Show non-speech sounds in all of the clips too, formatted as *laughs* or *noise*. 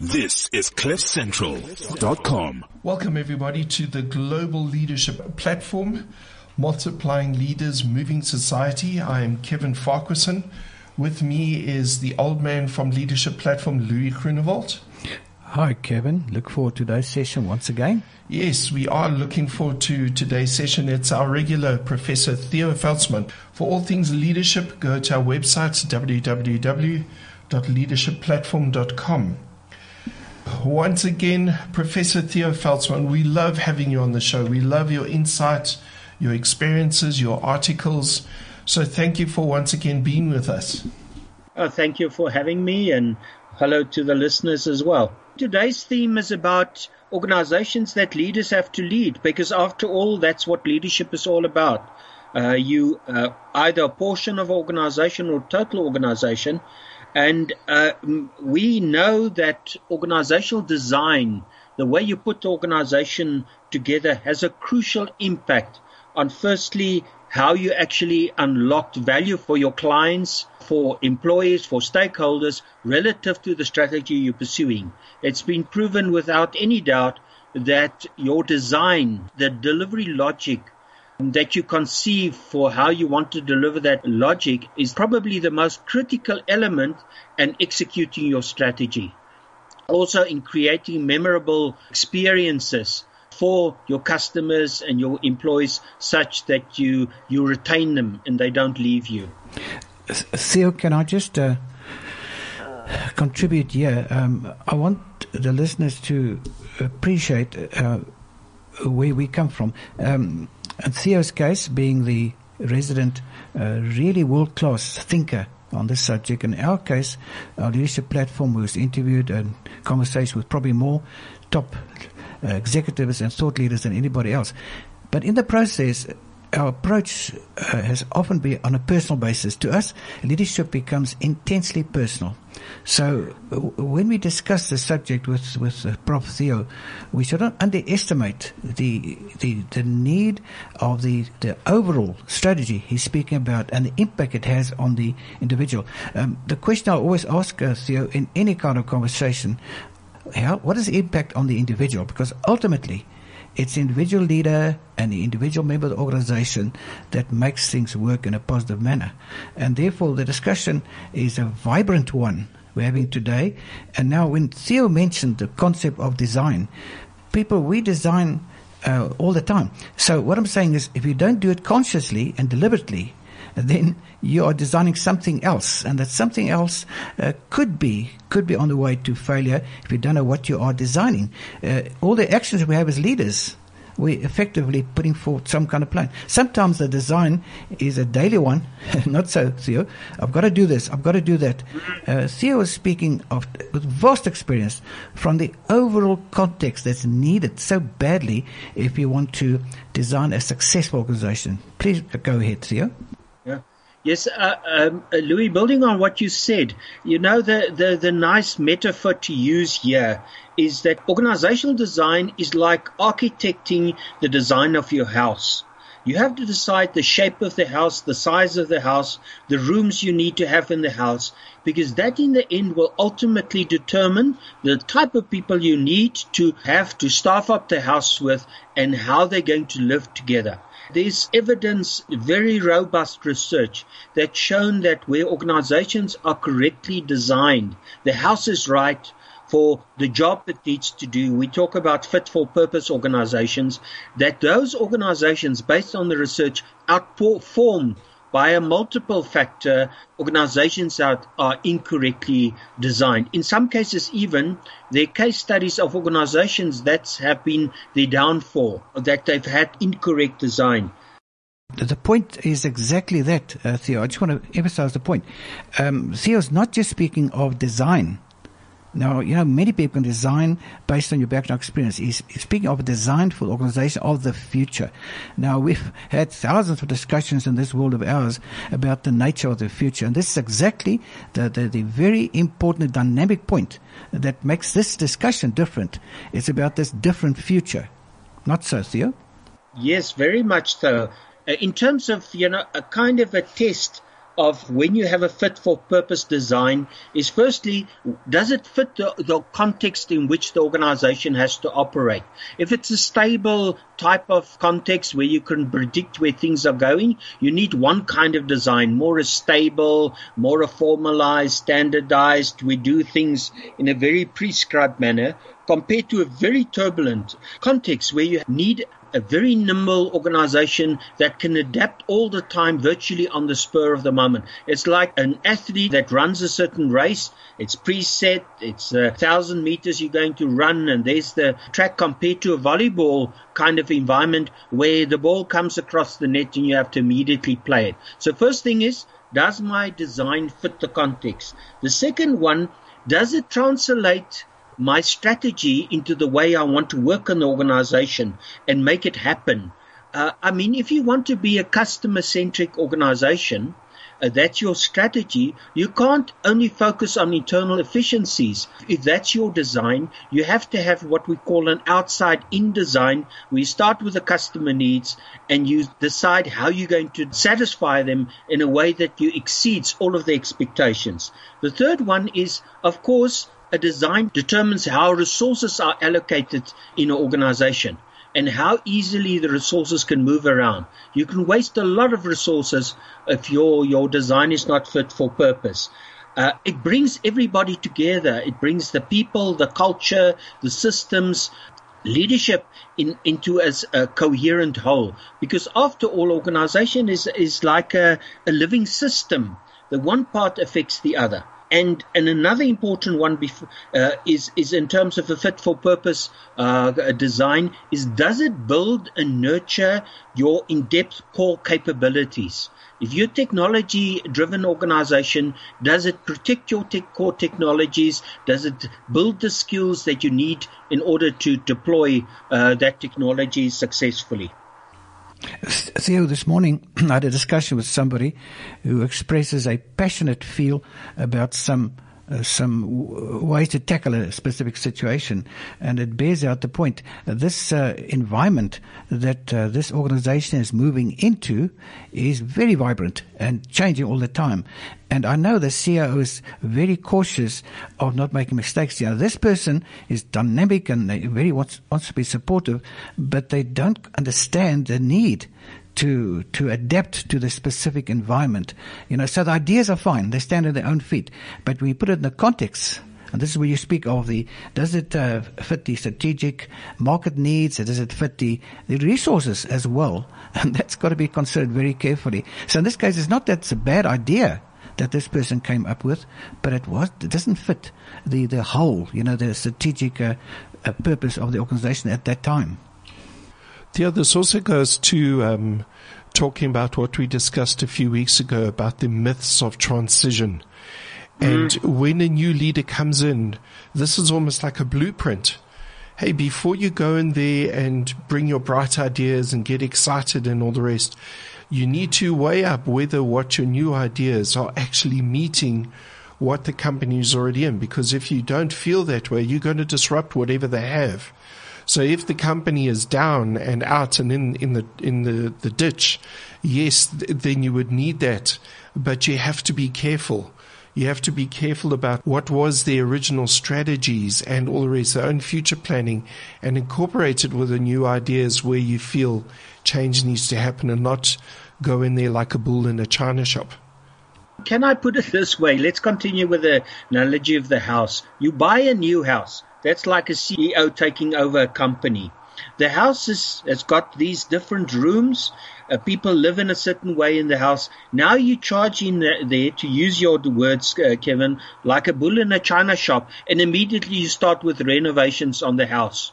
This is CliffCentral.com. Welcome, everybody, to the Global Leadership Platform, Multiplying Leaders, Moving Society. I am Kevin Farquharson. With me is the old man from Leadership Platform, Louis Groenewald. Hi, Kevin. Look forward to today's session once again. Yes, we are looking forward to today's session. It's our regular Professor Theo Veldsman. For all things leadership, go to our website, www.leadershipplatform.com. Once again, Professor Theo Veldsman, we love having you on the show. We love your insight, your experiences, your articles. So thank you for once again being with us. Oh, thank you for having me, and hello to the listeners as well. Today's theme is about organizations that leaders have to lead, because after all, that's what leadership is all about. Uh, you uh, either a portion of organization or total organization and uh, we know that organizational design, the way you put the organization together, has a crucial impact on firstly how you actually unlock value for your clients, for employees, for stakeholders relative to the strategy you're pursuing. It's been proven without any doubt that your design, the delivery logic that you conceive for how you want to deliver that logic is probably the most critical element in executing your strategy. Also in creating memorable experiences for your customers and your employees such that you, you retain them and they don't leave you. Theo, can I just uh, contribute here? Um, I want the listeners to appreciate uh, where we come from. Um, and Theo's case, being the resident, uh, really world class thinker on this subject. In our case, our leadership platform was interviewed and conversation with probably more top uh, executives and thought leaders than anybody else. But in the process, our approach uh, has often been on a personal basis. To us, leadership becomes intensely personal. So w- when we discuss the subject with with uh, Prof Theo, we should not underestimate the the the need of the the overall strategy he's speaking about and the impact it has on the individual. Um, the question I always ask uh, Theo in any kind of conversation: how, what is the impact on the individual? Because ultimately it's individual leader and the individual member of the organization that makes things work in a positive manner. And therefore, the discussion is a vibrant one we're having today. And now, when Theo mentioned the concept of design, people, we design uh, all the time. So, what I'm saying is, if you don't do it consciously and deliberately, then you are designing something else, and that something else uh, could be could be on the way to failure if you don't know what you are designing. Uh, all the actions we have as leaders, we're effectively putting forth some kind of plan. Sometimes the design is a daily one, *laughs* not so, Theo. I've got to do this, I've got to do that. Uh, Theo is speaking of, with vast experience from the overall context that's needed so badly if you want to design a successful organization. Please go ahead, Theo. Yes, uh, um, uh, Louis, building on what you said, you know, the, the, the nice metaphor to use here is that organizational design is like architecting the design of your house. You have to decide the shape of the house, the size of the house, the rooms you need to have in the house, because that in the end will ultimately determine the type of people you need to have to staff up the house with and how they're going to live together. There's evidence, very robust research that's shown that where organizations are correctly designed, the house is right for the job it needs to do. We talk about fit for purpose organizations, that those organizations, based on the research, outperform by a multiple factor organizations that are incorrectly designed. In some cases, even there are case studies of organizations that have been the downfall, that they've had incorrect design. The point is exactly that, uh, Theo. I just want to emphasize the point. Um, Theo's not just speaking of design now, you know, many people can design based on your background experience. He's, speaking of a design for the organization of the future. Now, we've had thousands of discussions in this world of ours about the nature of the future. And this is exactly the, the, the very important dynamic point that makes this discussion different. It's about this different future. Not so, Theo? Yes, very much so. Uh, in terms of, you know, a kind of a test of when you have a fit for purpose design is firstly, does it fit the, the context in which the organization has to operate? If it's a stable type of context where you can predict where things are going, you need one kind of design, more a stable, more a formalized, standardized. We do things in a very prescribed manner compared to a very turbulent context where you need a very nimble organization that can adapt all the time virtually on the spur of the moment. It's like an athlete that runs a certain race. It's preset. It's a thousand meters you're going to run and there's the track compared to a volleyball kind of environment where the ball comes across the net and you have to immediately play it. So first thing is, does my design fit the context? The second one, does it translate my strategy into the way I want to work in the organization and make it happen. Uh, I mean, if you want to be a customer centric organization, uh, that's your strategy. You can't only focus on internal efficiencies. If that's your design, you have to have what we call an outside in design. We start with the customer needs and you decide how you're going to satisfy them in a way that you exceeds all of the expectations. The third one is, of course, a design determines how resources are allocated in an organization and how easily the resources can move around. You can waste a lot of resources if your, your design is not fit for purpose. Uh, it brings everybody together. It brings the people, the culture, the systems, leadership in, into as a coherent whole. Because after all, organization is, is like a, a living system. The one part affects the other. And and another important one before, uh, is is in terms of a fit for purpose uh, design is does it build and nurture your in depth core capabilities? If you're a technology driven organization, does it protect your tech core technologies? Does it build the skills that you need in order to deploy uh, that technology successfully? Theo, this morning *clears throat* I had a discussion with somebody who expresses a passionate feel about some uh, some w- ways to tackle a specific situation, and it bears out the point. Uh, this uh, environment that uh, this organization is moving into is very vibrant and changing all the time. And I know the CEO is very cautious of not making mistakes. You know, this person is dynamic and they very wants, wants to be supportive, but they don't understand the need to to adapt to the specific environment. You know, so the ideas are fine; they stand on their own feet. But we put it in the context. And this is where you speak of the, does it uh, fit the strategic market needs? Does it fit the, the resources as well? *laughs* And that's got to be considered very carefully. So in this case, it's not that it's a bad idea that this person came up with, but it was, it doesn't fit the, the whole, you know, the strategic uh, uh, purpose of the organization at that time. Yeah, this also goes to um, talking about what we discussed a few weeks ago about the myths of transition. And mm. when a new leader comes in, this is almost like a blueprint. Hey, before you go in there and bring your bright ideas and get excited and all the rest, you need to weigh up whether what your new ideas are actually meeting what the company is already in. Because if you don't feel that way, you're going to disrupt whatever they have. So if the company is down and out and in, in the in the, the ditch, yes, then you would need that. But you have to be careful. You have to be careful about what was the original strategies and all the rest, their own future planning, and incorporate it with the new ideas where you feel change needs to happen and not go in there like a bull in a china shop. Can I put it this way? Let's continue with the analogy of the house. You buy a new house. That's like a CEO taking over a company. The house is, has got these different rooms. Uh, people live in a certain way in the house. Now you charge in the, there to use your words, uh, Kevin, like a bull in a china shop, and immediately you start with renovations on the house.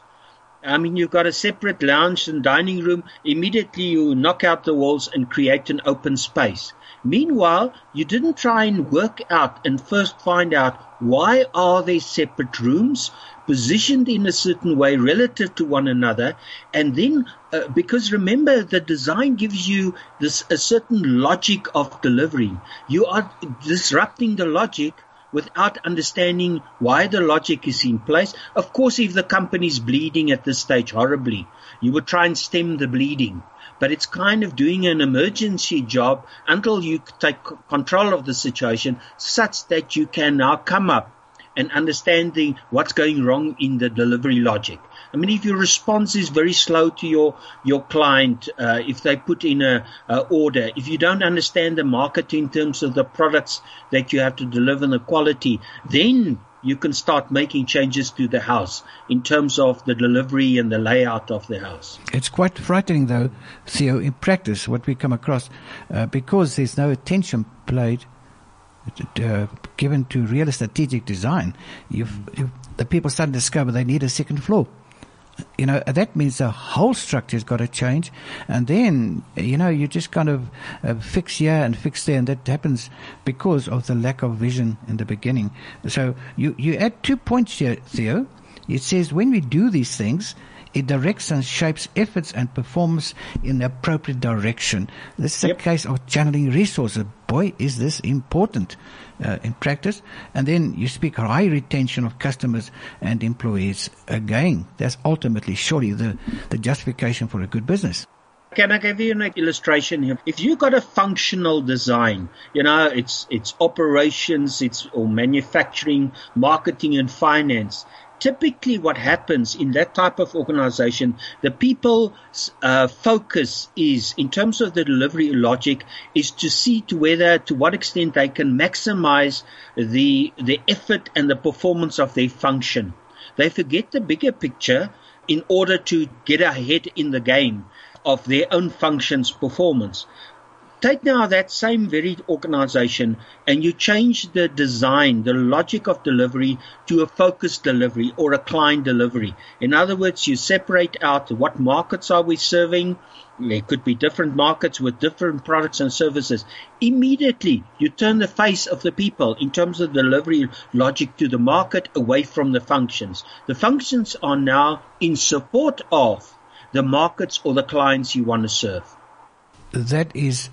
I mean, you've got a separate lounge and dining room. Immediately you knock out the walls and create an open space. Meanwhile, you didn't try and work out and first find out why are they separate rooms? Positioned in a certain way relative to one another. And then, uh, because remember, the design gives you this a certain logic of delivery. You are disrupting the logic without understanding why the logic is in place. Of course, if the company is bleeding at this stage horribly, you would try and stem the bleeding. But it's kind of doing an emergency job until you take control of the situation such that you can now come up and understanding what's going wrong in the delivery logic. I mean, if your response is very slow to your your client, uh, if they put in a, a, order, if you don't understand the market in terms of the products that you have to deliver and the quality, then you can start making changes to the house in terms of the delivery and the layout of the house. It's quite frightening, though, Theo, in practice, what we come across, uh, because there's no attention paid uh, given to real strategic design, you've, you've, the people suddenly discover they need a second floor. You know, that means the whole structure's got to change. And then, you know, you just kind of uh, fix here and fix there. And that happens because of the lack of vision in the beginning. So you, you add two points here, Theo. It says when we do these things, it directs and shapes efforts and performance in the appropriate direction. This is yep. a case of channeling resources. Boy, is this important uh, in practice. And then you speak high retention of customers and employees. Again, that's ultimately surely the, the justification for a good business. Can I give you an illustration here? If you've got a functional design, you know, it's it's operations, it's or manufacturing, marketing and finance typically what happens in that type of organization, the people's uh, focus is, in terms of the delivery logic, is to see to whether, to what extent they can maximize the, the effort and the performance of their function. They forget the bigger picture in order to get ahead in the game of their own function's performance. Take now that same very organization and you change the design, the logic of delivery to a focused delivery or a client delivery. In other words, you separate out what markets are we serving. There could be different markets with different products and services. Immediately, you turn the face of the people in terms of delivery logic to the market away from the functions. The functions are now in support of the markets or the clients you want to serve. That is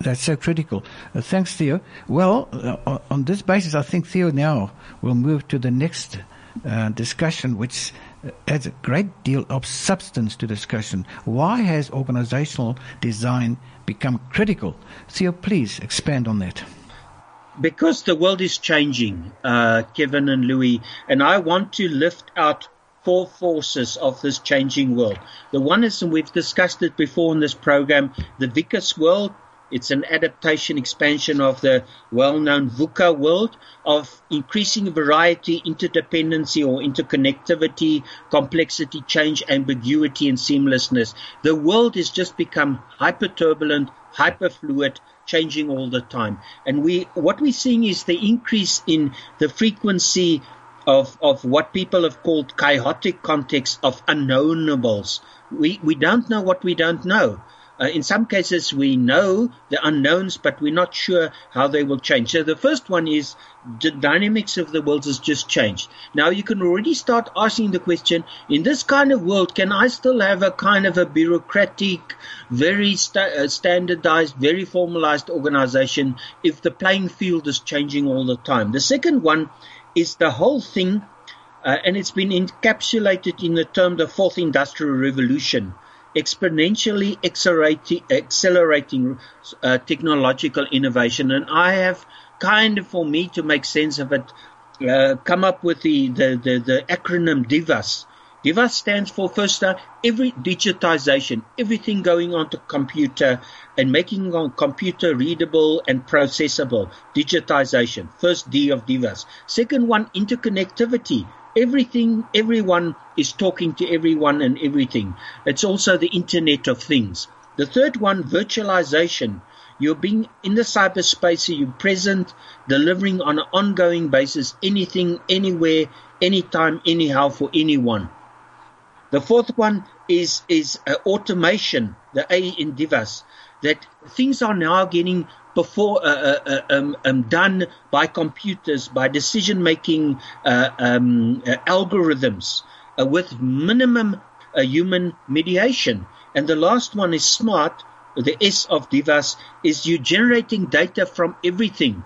that's so critical. Uh, thanks, Theo. Well, uh, on this basis, I think Theo now will move to the next uh, discussion, which adds a great deal of substance to discussion. Why has organizational design become critical? Theo, please expand on that. Because the world is changing, uh, Kevin and Louis, and I want to lift out four forces of this changing world. The one is, and we've discussed it before in this program, the VUCA world, it's an adaptation expansion of the well-known VUCA world of increasing variety, interdependency or interconnectivity, complexity, change, ambiguity, and seamlessness. The world has just become hyper turbulent, hyper fluid, changing all the time. And we, what we're seeing is the increase in the frequency of, of what people have called chaotic context of unknownables. We, we don't know what we don't know. Uh, in some cases, we know the unknowns, but we're not sure how they will change. So the first one is the dynamics of the world has just changed. Now you can already start asking the question, in this kind of world, can I still have a kind of a bureaucratic, very uh, standardized, very formalized organization if the playing field is changing all the time? The second one is the whole thing, uh, and it's been encapsulated in the term the fourth industrial revolution exponentially accelerating, accelerating uh, technological innovation. And I have kind of, for me to make sense of it, uh, come up with the, the, the, the acronym DIVAS. DIVAS stands for first uh, every digitization, everything going onto computer and making on computer readable and processable. Digitization. First D of DIVAS. Second one, interconnectivity everything, everyone is talking to everyone and everything. It's also the Internet of Things. The third one, virtualization. You're being in the cyberspace, you're present, delivering on an ongoing basis, anything, anywhere, anytime, anyhow, for anyone. The fourth one is is uh, automation, the A in Divas, that things are now getting before uh, uh, uh, um, um, done by computers, by decision-making uh, um, uh, algorithms with minimum human mediation. And the last one is smart. The S of Divas is you generating data from everything.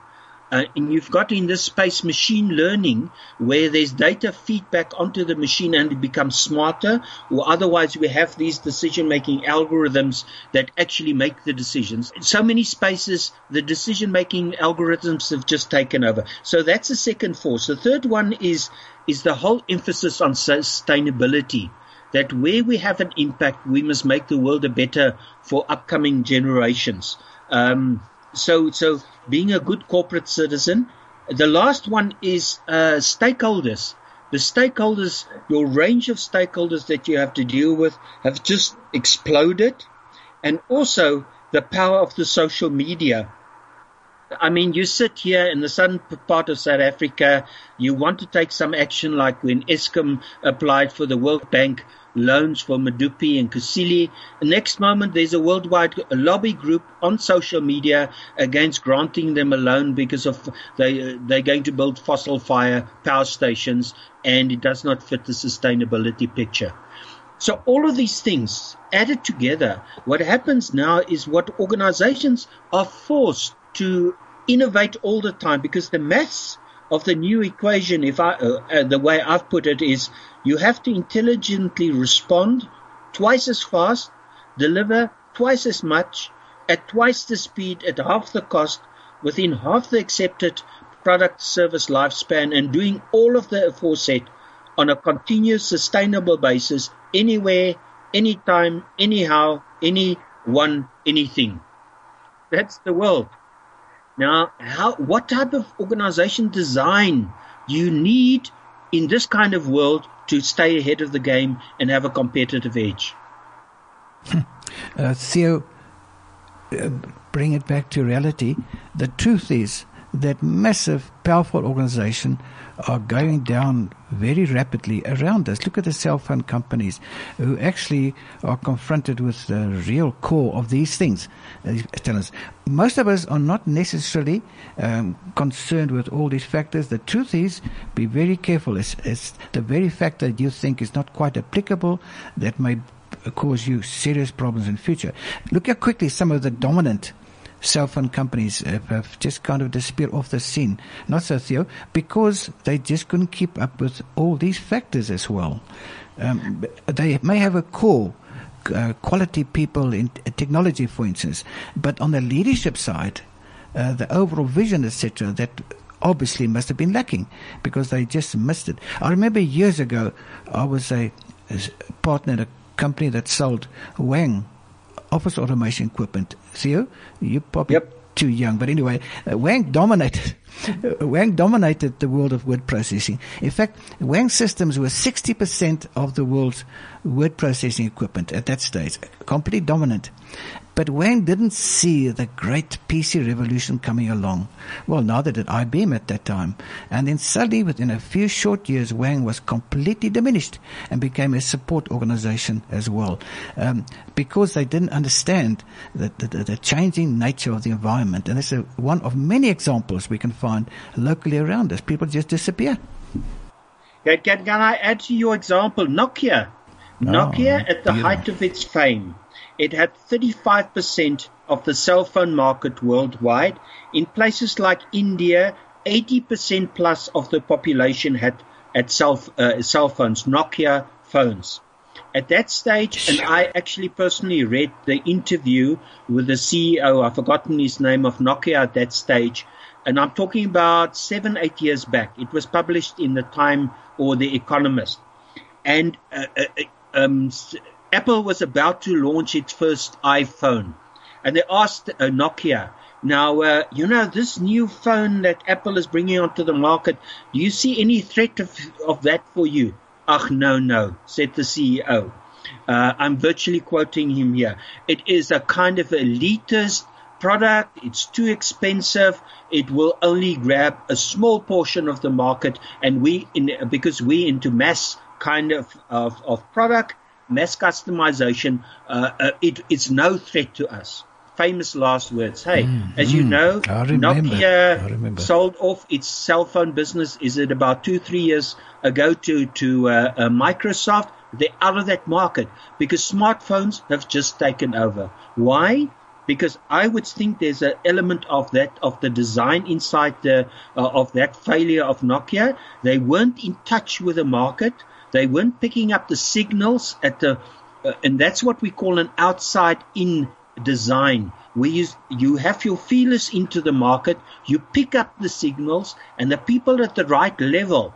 Uh, and you've got in this space machine learning where there's data feedback onto the machine and it becomes smarter, or otherwise we have these decision making algorithms that actually make the decisions. In so many spaces, the decision making algorithms have just taken over. So that's the second force. The third one is, is the whole emphasis on sustainability that where we have an impact, we must make the world a better for upcoming generations. Um, so, so being a good corporate citizen. The last one is uh, stakeholders. The stakeholders, your range of stakeholders that you have to deal with have just exploded. And also the power of the social media. I mean, you sit here in the southern part of South Africa, you want to take some action like when Eskom applied for the World Bank loans for Medupi and Kusile. The next moment, there's a worldwide lobby group on social media against granting them a loan because of they they're going to build fossil fire power stations, and it does not fit the sustainability picture. So all of these things added together, what happens now is what organizations are forced to innovate all the time because the maths of the new equation, if I, uh, uh, the way I've put it is you have to intelligently respond twice as fast, deliver twice as much, at twice the speed, at half the cost, within half the accepted product service lifespan, and doing all of the aforesaid on a continuous, sustainable basis, anywhere, anytime, anyhow, anyone, anything. That's the world. Now, how, what type of organization design you need in this kind of world to stay ahead of the game and have a competitive edge. *laughs* Uh, Theo, uh, bring it back to reality. The truth is that massive, powerful organization are going down very rapidly around us. Look at the cell phone companies who actually are confronted with the real core of these things. Tell us, most of us are not necessarily um, concerned with all these factors. The truth is, be very careful. It's, it's the very fact that you think is not quite applicable that may cause you serious problems in future. Look how quickly some of the dominant cell phone companies have, just kind of disappeared off the scene. Not so, Theo, because they just couldn't keep up with all these factors as well. Um, they may have a core. Uh, quality people in technology, for instance, but on the leadership side, uh, the overall vision, etc., that obviously must have been lacking because they just missed it. I remember years ago, I was a, a partner at a company that sold Wang office automation equipment. Theo, you probably yep. too young, but anyway, uh, Wang dominated. Wang dominated the world of word processing. In fact, Wang systems were 60% of the world's word processing equipment at that stage, completely dominant. But Wang didn't see the great PC revolution coming along. Well, neither did IBM at that time. And then suddenly, within a few short years, Wang was completely diminished and became a support organization as well. Um, because they didn't understand the, the, the, changing nature of the environment. And it's a, one of many examples we can find locally around us. People just disappear. Can, can, I add to your example? Nokia. Nokia, oh, at the height of its fame, it had 35% of the cell phone market worldwide. In places like India, 80% plus of the population had, had cell, uh, cell phones, Nokia phones. At that stage, and I actually personally read the interview with the CEO, I've forgotten his name, of Nokia at that stage, and I'm talking about seven, eight years back. It was published in the Time or the Economist. And uh, uh, um, Apple was about to launch its first iPhone, and they asked uh, Nokia, now, uh, you know, this new phone that Apple is bringing onto the market, do you see any threat of, of that for you? Ach, no, no, said the CEO. Uh, I'm virtually quoting him here. It is a kind of elitist product. It's too expensive. It will only grab a small portion of the market. And we, in, because we into mass kind of, of, of product, mass customization, uh, uh, it, it's no threat to us. Famous last words. Hey, mm, as mm, you know, Nokia sold off its cell phone business. Is it about two, three years ago to to uh, uh, Microsoft? They're out of that market because smartphones have just taken over. Why? because I would think there's an element of that of the design inside the uh, of that failure of Nokia. They weren't in touch with the market. They weren't picking up the signals at the, uh, and that's what we call an outside in design. Where you, you have your feelers into the market, you pick up the signals, and the people at the right level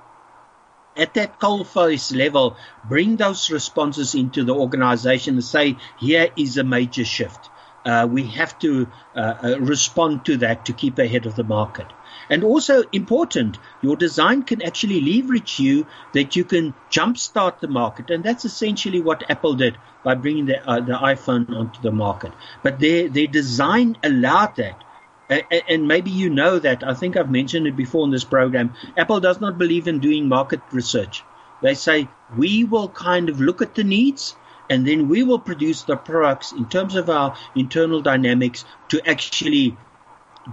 at that coalface level, bring those responses into the organization and say, here is a major shift. Uh, we have to uh, uh, respond to that to keep ahead of the market. And also important, your design can actually leverage you that you can jumpstart the market. And that's essentially what Apple did by bringing the, uh, the iPhone onto the market. But their, their design allowed that and maybe you know that. I think I've mentioned it before in this program. Apple does not believe in doing market research. They say we will kind of look at the needs and then we will produce the products in terms of our internal dynamics to actually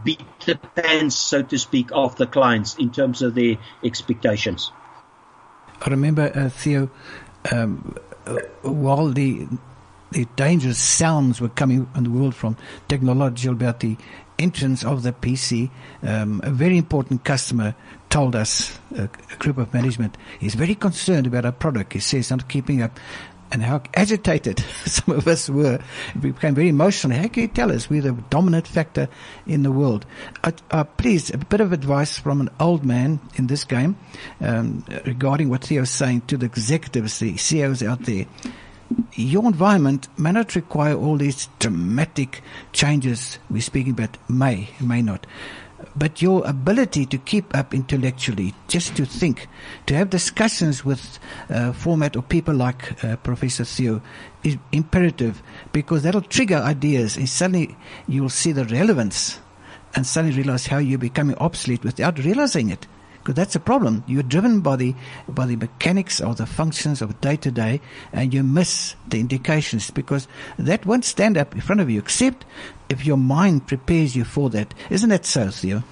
beat the pants, so to speak, of the clients in terms of their expectations. I remember, uh, Theo, um, uh, while the the dangerous sounds were coming in the world from technology about the entrance of the PC, um, a very important customer told us, a, a, group of management, he's very concerned about our product. He says, not keeping up. And how agitated *laughs* some of us were. We became very emotional. How can you tell us we're the dominant factor in the world? Uh, uh, please, a bit of advice from an old man in this game um, regarding what Theo's saying to the executives, the CEOs out there your environment may not require all these dramatic changes we're speaking about, may, may not. But your ability to keep up intellectually, just to think, to have discussions with uh, format or people like uh, Professor Theo is imperative because that'll trigger ideas and suddenly you'll see the relevance and suddenly realize how you're becoming obsolete without realizing it because that's a problem. You're driven by the by the mechanics or the functions of day to day, and you miss the indications because that won't stand up in front of you, except if your mind prepares you for that. Isn't that so, Theo?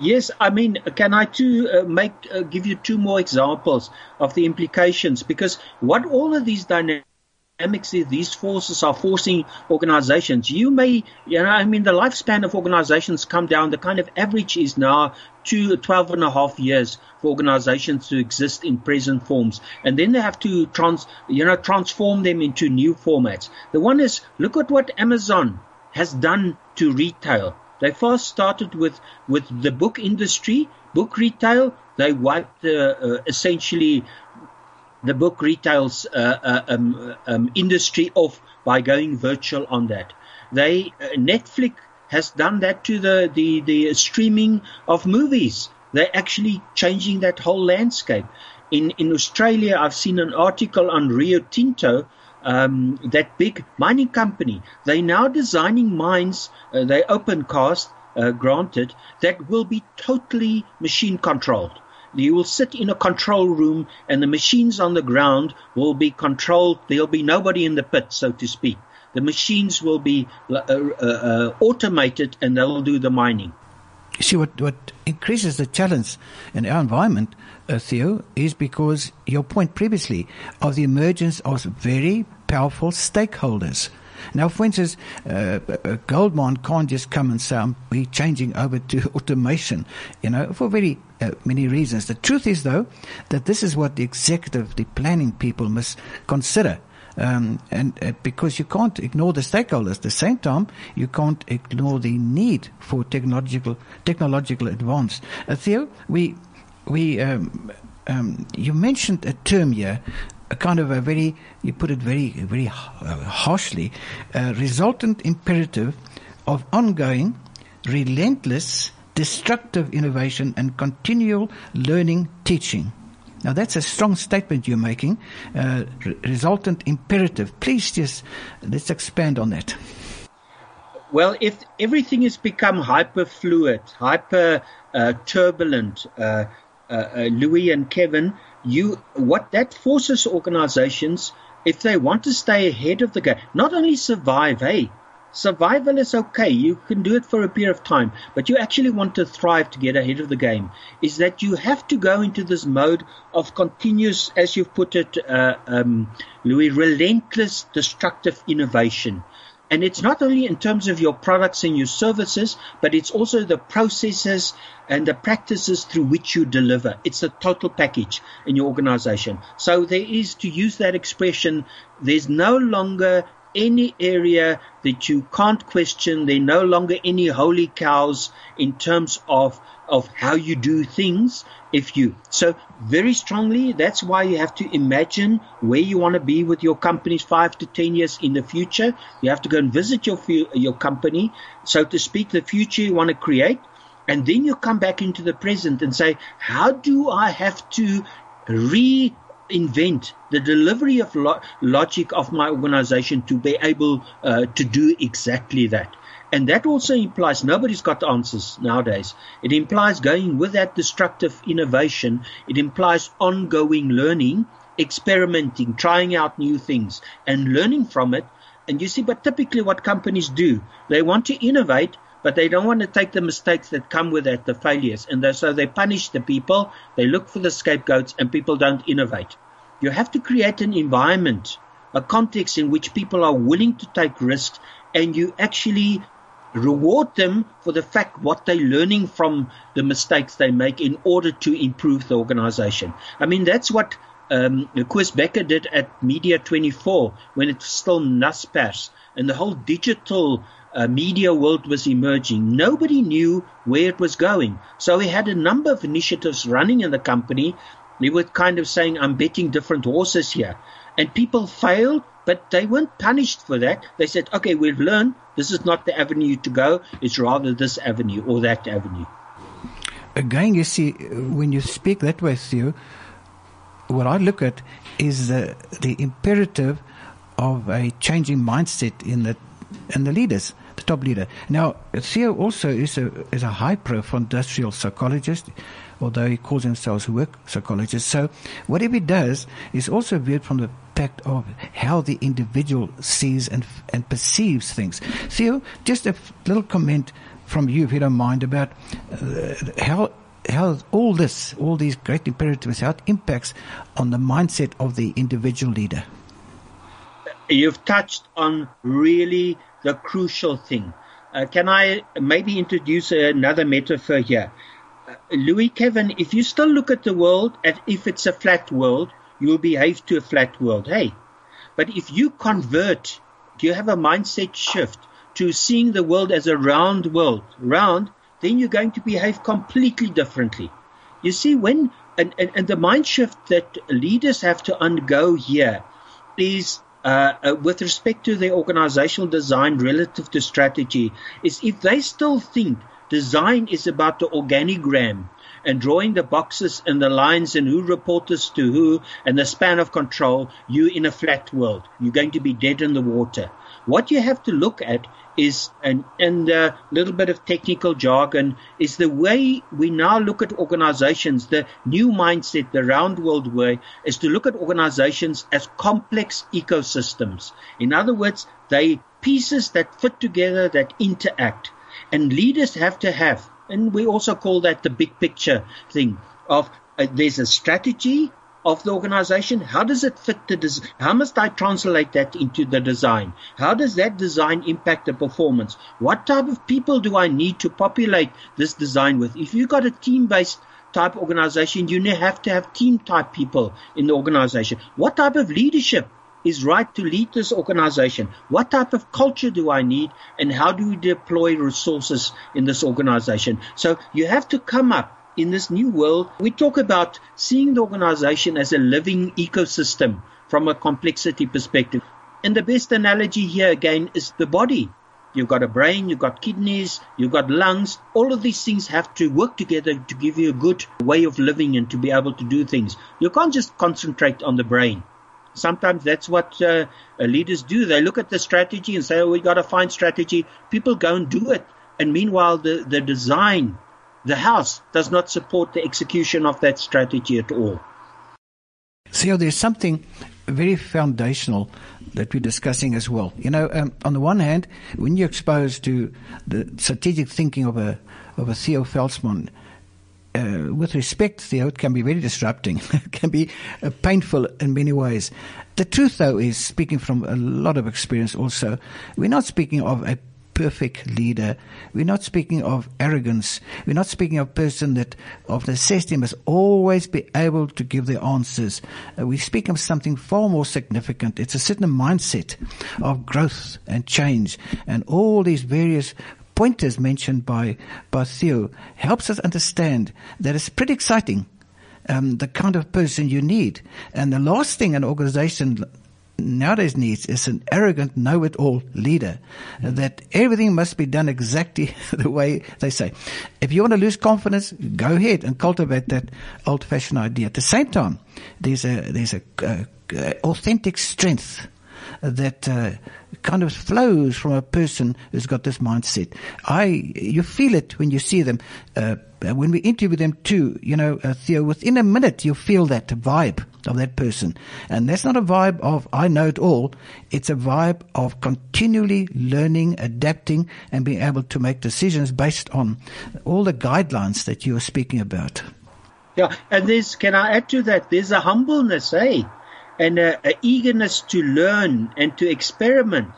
Yes, I mean, can I too uh, make uh, give you two more examples of the implications? Because what all of these dynamics these forces are forcing organizations. You may, you know, I mean, the lifespan of organizations come down. The kind of average is now two, 12 and a half years for organizations to exist in present forms. And then they have to trans, you know, transform them into new formats. The one is, look at what Amazon has done to retail. They first started with, with the book industry, book retail. They wiped uh, uh, essentially the book retail's uh, uh, um, um, industry off by going virtual on that. They Netflix has done that to the, the, the streaming of movies. They're actually changing that whole landscape. In in Australia, I've seen an article on Rio Tinto, um, that big mining company. They're now designing mines. Uh, they open cast, uh, granted, that will be totally machine controlled. You will sit in a control room and the machines on the ground will be controlled. There'll be nobody in the pit, so to speak. The machines will be uh, uh, uh, automated and they'll do the mining. See, what, what increases the challenge in our environment, uh, Theo, is because your point previously of the emergence of very powerful stakeholders now, for instance, uh, gold mine can't just come and say, we're changing over to *laughs* automation, you know, for very uh, many reasons. The truth is, though, that this is what the executive, the planning people must consider. Um, and uh, because you can't ignore the stakeholders, at the same time, you can't ignore the need for technological technological advance. Uh, Theo, we we um, um, you mentioned a term here a kind of a very, you put it very, very uh, harshly, resultant imperative of ongoing, relentless, destructive innovation and continual learning teaching. Now that's a strong statement you're making, uh, re- resultant imperative. Please just let's expand on that. Well, if everything has become hyper fluid, hyper uh, turbulent, uh, Louis and Kevin, you what that forces organizations if they want to stay ahead of the game, not only survive, hey, survival is okay, you can do it for a period of time, but you actually want to thrive to get ahead of the game, is that you have to go into this mode of continuous, as you've put it, uh, um, Louis, relentless destructive innovation. And it's not only in terms of your products and your services, but it's also the processes and the practices through which you deliver. It's a total package in your organization. So there is, to use that expression, there's no longer any area that you can't question. There are no longer any holy cows in terms of of how you do things if you so very strongly that's why you have to imagine where you want to be with your companies 5 to 10 years in the future. You have to go and visit your your company so to speak the future you want to create and then you come back into the present and say how do i have to reinvent the delivery of lo- logic of my organization to be able uh, to do exactly that and that also implies nobody's got answers nowadays. It implies going with that destructive innovation. It implies ongoing learning, experimenting, trying out new things, and learning from it. And you see, but typically what companies do, they want to innovate, but they don't want to take the mistakes that come with that, the failures. And so they punish the people, they look for the scapegoats, and people don't innovate. You have to create an environment, a context in which people are willing to take risks and you actually reward them for the fact what they're learning from the mistakes they make in order to improve the organization. I mean, that's what um, Koos Bekker did at Media 24 when it was still Naspers and the whole digital uh, media world was emerging. Nobody knew where it was going. So he had a number of initiatives running in the company. He was kind of saying, I'm betting different horses here. And people failed, but they weren't punished for that. They said, okay, we've learned this is not the avenue to go. It's rather this avenue or that avenue. Again, you see, when you speak that way, Theo, what I look at is the, the imperative of a changing mindset in the in the leaders, the top leader. Now, Theo also is a is a high profile industrial psychologist, although he calls himself a work psychologist. So, whatever he does is also viewed from the aspect of how the individual sees and, and perceives things. Theo, just a little comment from you, if you don't mind, about uh, how how all this, all these great imperatives, how it impacts on the mindset of the individual leader. You've touched on really the crucial thing. Uh, can I maybe introduce another metaphor here? Uh, Louis Kevin, if you still look at the world as if it's a flat world, you will behave to a flat world. Hey, but if you convert, you have a mindset shift to seeing the world as a round world, round, then you're going to behave completely differently. You see, when and, and, and the mind shift that leaders have to undergo here is uh, uh, with respect to their organizational design relative to strategy, is if they still think design is about the organigram and drawing the boxes and the lines and who reports to who and the span of control, you're in a flat world. You're going to be dead in the water. What you have to look at is, and, and a little bit of technical jargon, is the way we now look at organizations. The new mindset, the round world way, is to look at organizations as complex ecosystems. In other words, they pieces that fit together, that interact. And leaders have to have and we also call that the big picture thing of uh, there's a strategy of the organization. How does it fit the des- how must I translate that into the design? How does that design impact the performance? What type of people do I need to populate this design with? If you've got a team based type organization, you have to have team type people in the organization. What type of leadership is right to lead this organization? What type of culture do I need and how do we deploy resources in this organization? So you have to come up in this new world. We talk about seeing the organization as a living ecosystem from a complexity perspective. And the best analogy here again is the body. You've got a brain, you've got kidneys, you've got lungs. All of these things have to work together to give you a good way of living and to be able to do things. You can't just concentrate on the brain sometimes that's what uh, leaders do. They look at the strategy and say, oh, we got to find strategy. People go and do it. And meanwhile, the, the design, the house does not support the execution of that strategy at all. So there's something very foundational that we're discussing as well. You know, um, on the one hand, when you're exposed to the strategic thinking of a of a Theo Veldsman, uh, with respect, Theo, it can be very disrupting. *laughs* it can be uh, painful in many ways. The truth, though, is speaking from a lot of experience also, we're not speaking of a perfect leader. We're not speaking of arrogance. We're not speaking of a person that of necessity must always be able to give the answers. Uh, we speak of something far more significant. It's a certain mindset of growth and change and all these various pointers mentioned by, by Theo helps us understand that it's pretty exciting. Um, the kind of person you need. And the last thing an organization nowadays needs is an arrogant know-it-all leader mm. that everything must be done exactly *laughs* the way they say. If you want to lose confidence, go ahead and cultivate that old-fashioned idea. At the same time, there's a there's a uh, authentic strength that uh, kind of flows from a person who's got this mindset. I, you feel it when you see them. Uh, when we interview them too, you know, uh, Theo, within a minute you feel that vibe of that person. And that's not a vibe of, I know it all. It's a vibe of continually learning, adapting, and being able to make decisions based on all the guidelines that you are speaking about. Yeah, and there's, can I add to that? There's a humbleness, eh? And a, a eagerness to learn and to experiment.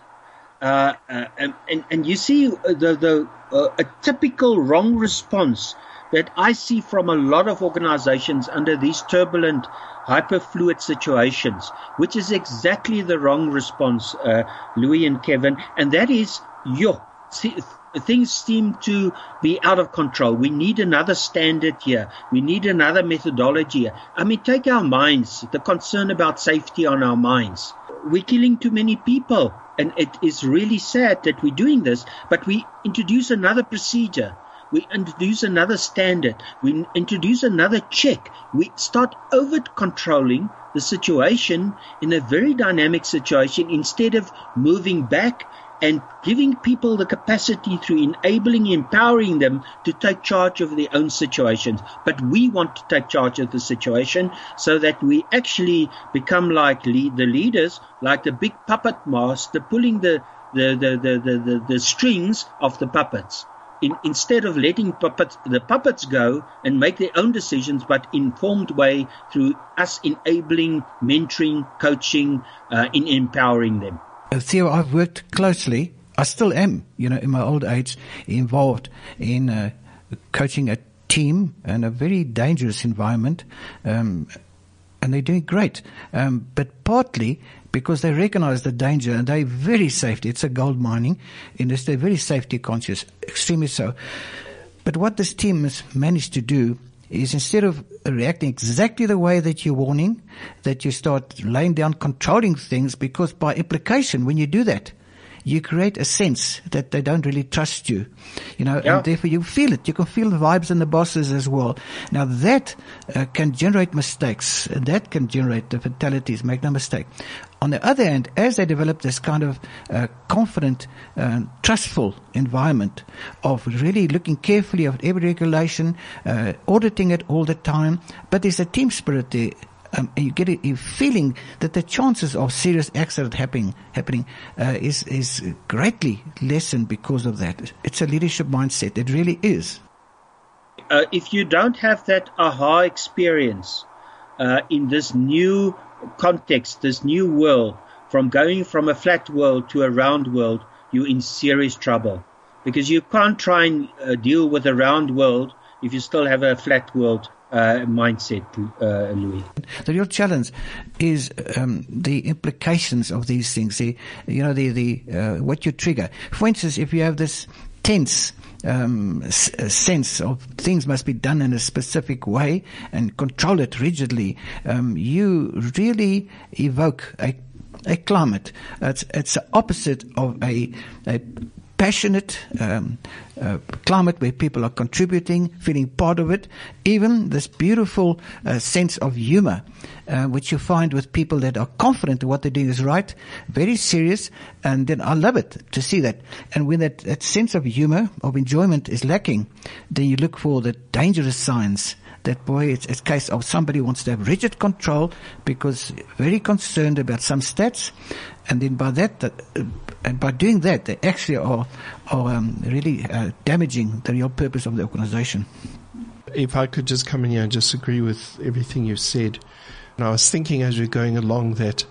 Uh, uh, and, and you see the, the uh, a typical wrong response that I see from a lot of organizations under these turbulent, hyperfluid situations, which is exactly the wrong response, uh, Louis and Kevin, and that is, yo, see, things seem to be out of control. We need another standard here. We need another methodology. I mean, take our minds, the concern about safety on our minds. We're killing too many people. And it is really sad that we're doing this, but we introduce another procedure. We introduce another standard. We introduce another check. We start over controlling the situation in a very dynamic situation instead of moving back and giving people the capacity through enabling, empowering them to take charge of their own situations. But we want to take charge of the situation so that we actually become like lead, the leaders, like the big puppet master pulling the, the, the, the, the, the, the strings of the puppets. In, instead of letting puppets, the puppets go and make their own decisions, but informed way through us enabling, mentoring, coaching, uh, in empowering them. Theo, I've worked closely. I still am, you know, in my old age, involved in uh, coaching a team in a very dangerous environment. Um, and they're doing great. Um, but partly because they recognize the danger and they're very safety. It's a gold mining industry. They're very safety conscious, extremely so. But what this team has managed to do is instead of reacting exactly the way that you're warning, that you start laying down controlling things because by implication, when you do that, you create a sense that they don't really trust you, you know, yeah. and therefore you feel it. You can feel the vibes in the bosses as well. Now that uh, can generate mistakes. That can generate the fatalities. Make no mistake. On the other hand, as they develop this kind of uh, confident, uh, trustful environment of really looking carefully at every regulation, uh, auditing it all the time, but there's a team spirit there um, you get a, a, feeling that the chances of serious accident happening happening uh, is is greatly lessened because of that. It's a leadership mindset. It really is. Uh, if you don't have that aha experience uh, in this new context, this new world, from going from a flat world to a round world, you're in serious trouble because you can't try and uh, deal with a round world if you still have a flat world uh, mindset, uh, Louis. The real challenge is um, the implications of these things. The, you know, the the uh, what you trigger. For instance, if you have this tense um, s- sense of things must be done in a specific way and control it rigidly, um, you really evoke a a climate. It's it's the opposite of a a passionate um, uh, climate where people are contributing, feeling part of it. Even this beautiful uh, sense of humor, uh, which you find with people that are confident that what they're doing is right, very serious, and then I love it to see that. And when that, that sense of humor, of enjoyment is lacking, then you look for the dangerous signs that boy, it's, it's a case of somebody wants to have rigid control because very concerned about some stats, and then by that, uh, and by doing that, they actually are are um, really uh, damaging the real purpose of the organization. if I could just come in here and just agree with everything you've said. And I was thinking as we're going along that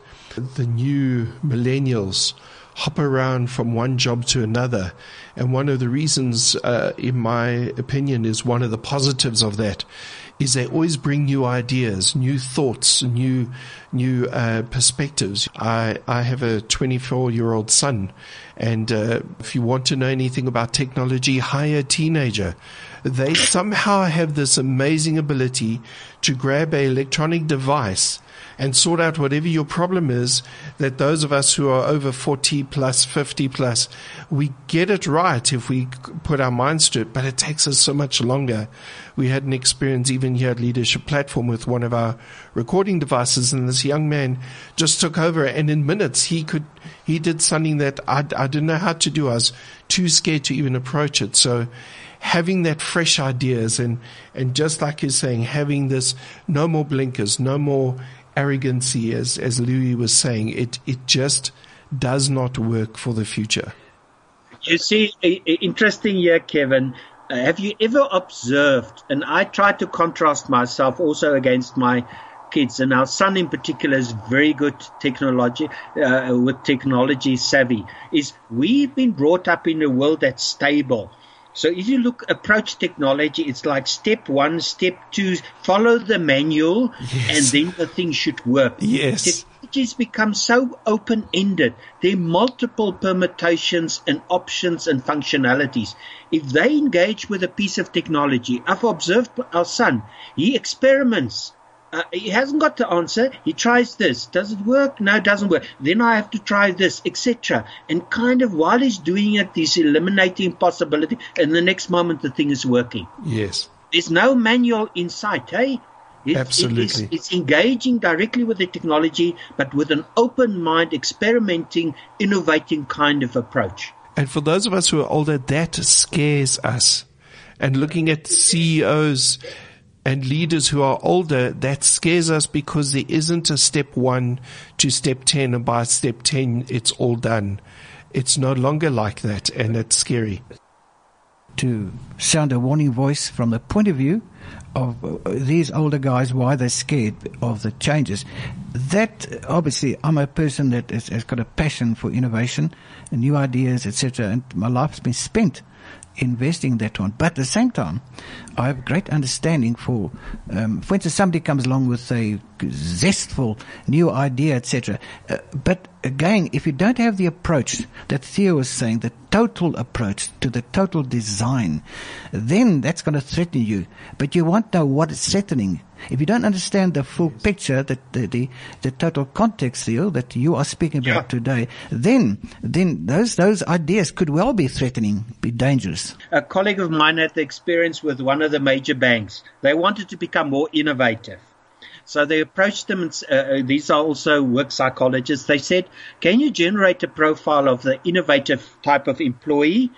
the new millennials hop around from one job to another. And one of the reasons, uh, in my opinion, is one of the positives of that is they always bring new ideas, new thoughts, new new uh, perspectives. I I have a 24 year old son, and uh, if you want to know anything about technology, hire a teenager. They somehow have this amazing ability to grab an electronic device and sort out whatever your problem is that those of us who are over 40 plus, 50 plus, we get it right if we put our minds to it, but it takes us so much longer. We had an experience even here at Leadership Platform with one of our recording devices and this young man just took over and in minutes he could, he did something that I, I didn't know how to do. I was too scared to even approach it. So having that fresh ideas and, and just like you're saying, having this no more blinkers, no more arrogancy, as, as Louis was saying, it, it just does not work for the future. You see, interesting here, Kevin. Uh, have you ever observed, and I try to contrast myself also against my kids, and our son in particular is very good technology, uh, with technology savvy, is we've been brought up in a world that's stable. So if you look, approach technology, it's like step one, step two, follow the manual, yes. and then the thing should work. Yes. Technologies become so open-ended. There are multiple permutations and options and functionalities. If they engage with a piece of technology, I've observed our son, he experiments uh, he hasn't got the answer. He tries this. Does it work? No, it doesn't work. Then I have to try this, etc. And kind of while he's doing it, he's eliminating possibility, and the next moment the thing is working. Yes. There's no manual insight, hey? It, Absolutely. It is, it's engaging directly with the technology, but with an open mind, experimenting, innovating kind of approach. And for those of us who are older, that scares us. And looking at CEOs and leaders who are older, that scares us because there isn't a step one to step 10 and by step 10 it's all done. It's no longer like that and it's scary. To sound a warning voice from the point of view of uh, these older guys, why they're scared of the changes. That obviously, I'm a person that has, has got a passion for innovation and new ideas, etc. And my life's been spent investing that one. But at the same time, I have great understanding for, um, for instance, somebody comes along with a zestful new idea, etc. Uh, but again, if you don't have the approach that Theo was saying, the total approach to the total design, then that's going to threaten you. But you won't know what is threatening. If you don't understand the full picture, the, the, the, the total context, Theo, that you are speaking about yeah. today, then, then those, those ideas could well be threatening, be dangerous. A colleague of mine had the experience with one of the major banks. They wanted to become more innovative. So they approached them, and uh, uh, these are also work psychologists. They said, Can you generate a profile of the innovative type of employee?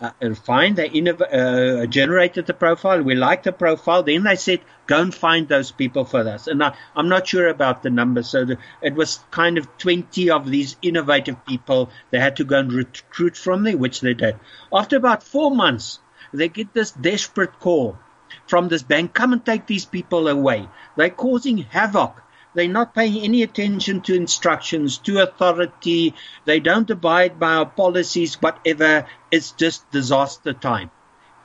Uh, and fine, they uh, generated the profile. We liked the profile. Then they said, Go and find those people for us. And I, am not sure about the numbers. So the, it was kind of 20 of these innovative people they had to go and recruit from there, which they did. After about four months, they get this desperate call from this bank, come and take these people away. They're causing havoc. They're not paying any attention to instructions, to authority. They don't abide by our policies, whatever. It's just disaster time.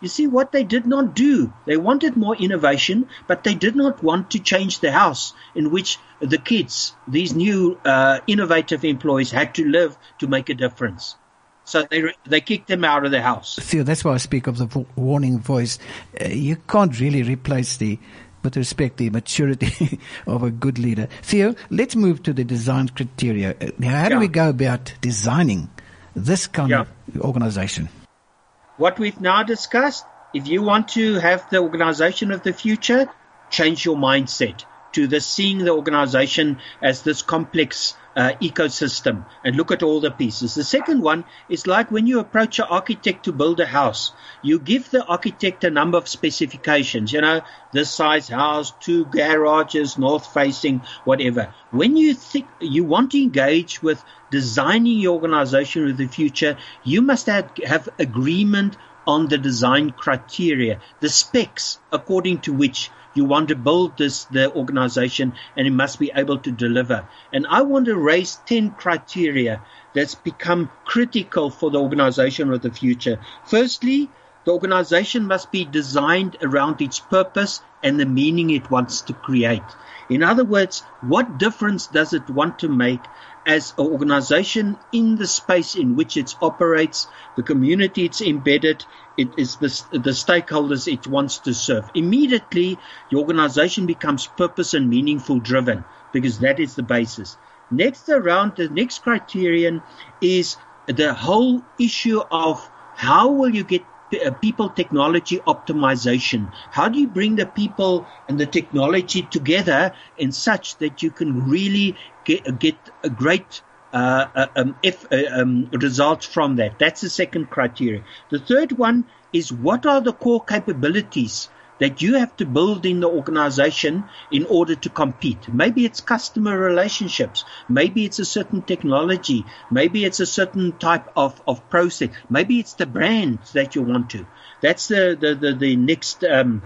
You see, what they did not do, they wanted more innovation, but they did not want to change the house in which the kids, these new uh, innovative employees, had to live to make a difference. So they they kicked them out of the house. Theo, that's why I speak of the warning voice. Uh, you can't really replace the, with respect, the maturity *laughs* of a good leader. Theo, let's move to the design criteria. Uh, how yeah. do we go about designing this kind yeah. of organization? What we've now discussed, if you want to have the organization of the future, change your mindset to the seeing the organization as this complex uh, ecosystem and look at all the pieces. The second one is like when you approach an architect to build a house, you give the architect a number of specifications, you know, this size house, two garages, north facing, whatever. When you think you want to engage with designing your organization of the future, you must have, have agreement on the design criteria, the specs according to which you want to build this, the organization and it must be able to deliver. And I want to raise 10 criteria that's become critical for the organization of the future. Firstly, the organization must be designed around its purpose and the meaning it wants to create. In other words, what difference does it want to make as an organization in the space in which it operates, the community it's embedded, it is the, the stakeholders it wants to serve. Immediately, the organization becomes purpose and meaningful driven because that is the basis. Next around, the next criterion is the whole issue of how will you get uh, people technology optimization. How do you bring the people and the technology together in such that you can really get, get a great uh, uh um, if, uh, um, results from that? That's the second criteria. The third one is what are the core capabilities that you have to build in the organization in order to compete. Maybe it's customer relationships. Maybe it's a certain technology. Maybe it's a certain type of, of process. Maybe it's the brand that you want to. That's the, the, the, the next um,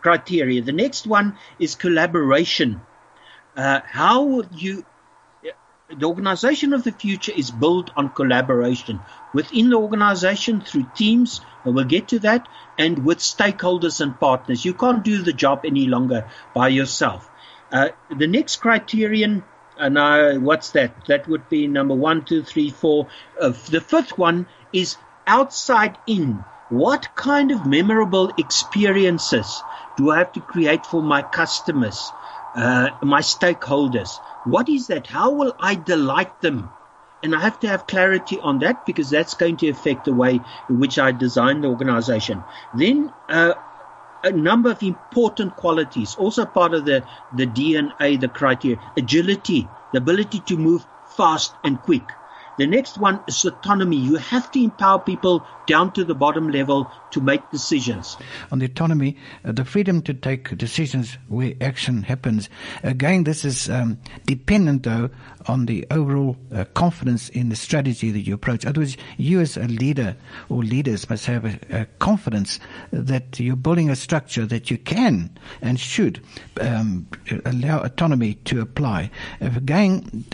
criteria. The next one is collaboration. Uh, how you the organization of the future is built on collaboration within the organization through teams, and we'll get to that, and with stakeholders and partners. You can't do the job any longer by yourself. Uh, the next criterion, and uh, what's that? That would be number one, two, three, four. Uh, the fifth one is outside in. What kind of memorable experiences do I have to create for my customers, uh, my stakeholders? What is that? How will I delight them? And I have to have clarity on that because that's going to affect the way in which I design the organization. Then, uh, a number of important qualities, also part of the, the DNA, the criteria, agility, the ability to move fast and quick. The next one is autonomy. You have to empower people down to the bottom level to make decisions. On the autonomy, uh, the freedom to take decisions where action happens. Again, this is um, dependent, though, on the overall uh, confidence in the strategy that you approach. Otherwise, you as a leader or leaders must have a, a confidence that you're building a structure that you can and should um, allow autonomy to apply. Again,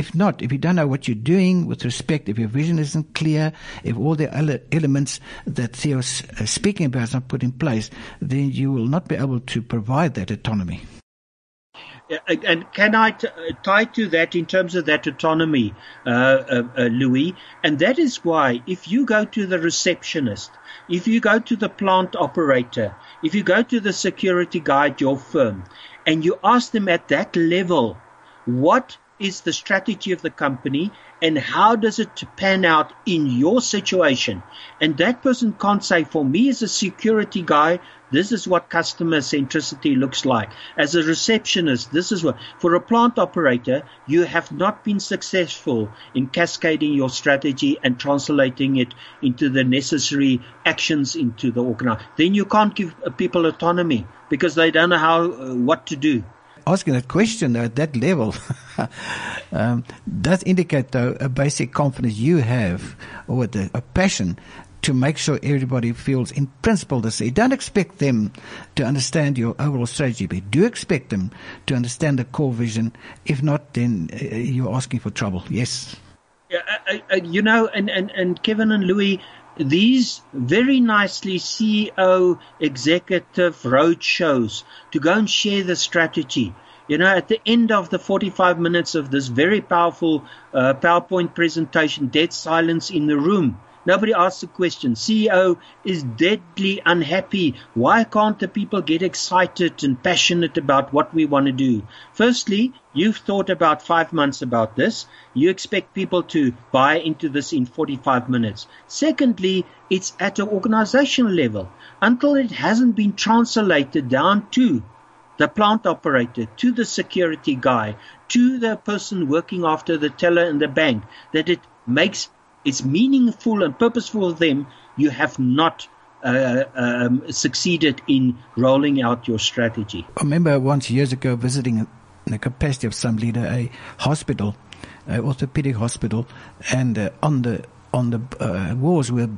if not, if you don't know what you're doing with respect, if your vision isn't clear, if all the other elements that Theo's uh, speaking about is not put in place, then you will not be able to provide that autonomy. And can I t- uh, tie to that in terms of that autonomy, uh, uh, uh, Louis? And that is why if you go to the receptionist, if you go to the plant operator, if you go to the security guide, your firm, and you ask them at that level, what is the strategy of the company and how does it pan out in your situation? And that person can't say, for me as a security guy, this is what customer centricity looks like. As a receptionist, this is what, for a plant operator, you have not been successful in cascading your strategy and translating it into the necessary actions into the organization. Then you can't give people autonomy because they don't know how, uh, what to do asking that question at that level *laughs* um, does indicate though a basic confidence you have or a, a passion to make sure everybody feels in principle the same. Don't expect them to understand your overall strategy, but do expect them to understand the core vision. If not, then uh, you're asking for trouble. Yes. Yeah, uh, uh, you know, and, and, and Kevin and Louis, these very nicely CEO executive road shows to go and share the strategy. You know, at the end of the 45 minutes of this very powerful uh, PowerPoint presentation, dead silence in the room. Nobody asks a question. CEO is deadly unhappy. Why can't the people get excited and passionate about what we want to do? Firstly, you've thought about five months about this. You expect people to buy into this in 45 minutes. Secondly, it's at an organizational level. Until it hasn't been translated down to the plant operator, to the security guy, to the person working after the teller in the bank, that it makes it's meaningful and purposeful for them, you have not uh, um, succeeded in rolling out your strategy. I remember once years ago visiting in the capacity of some leader a hospital, an orthopedic hospital, and uh, on the on the uh, walls were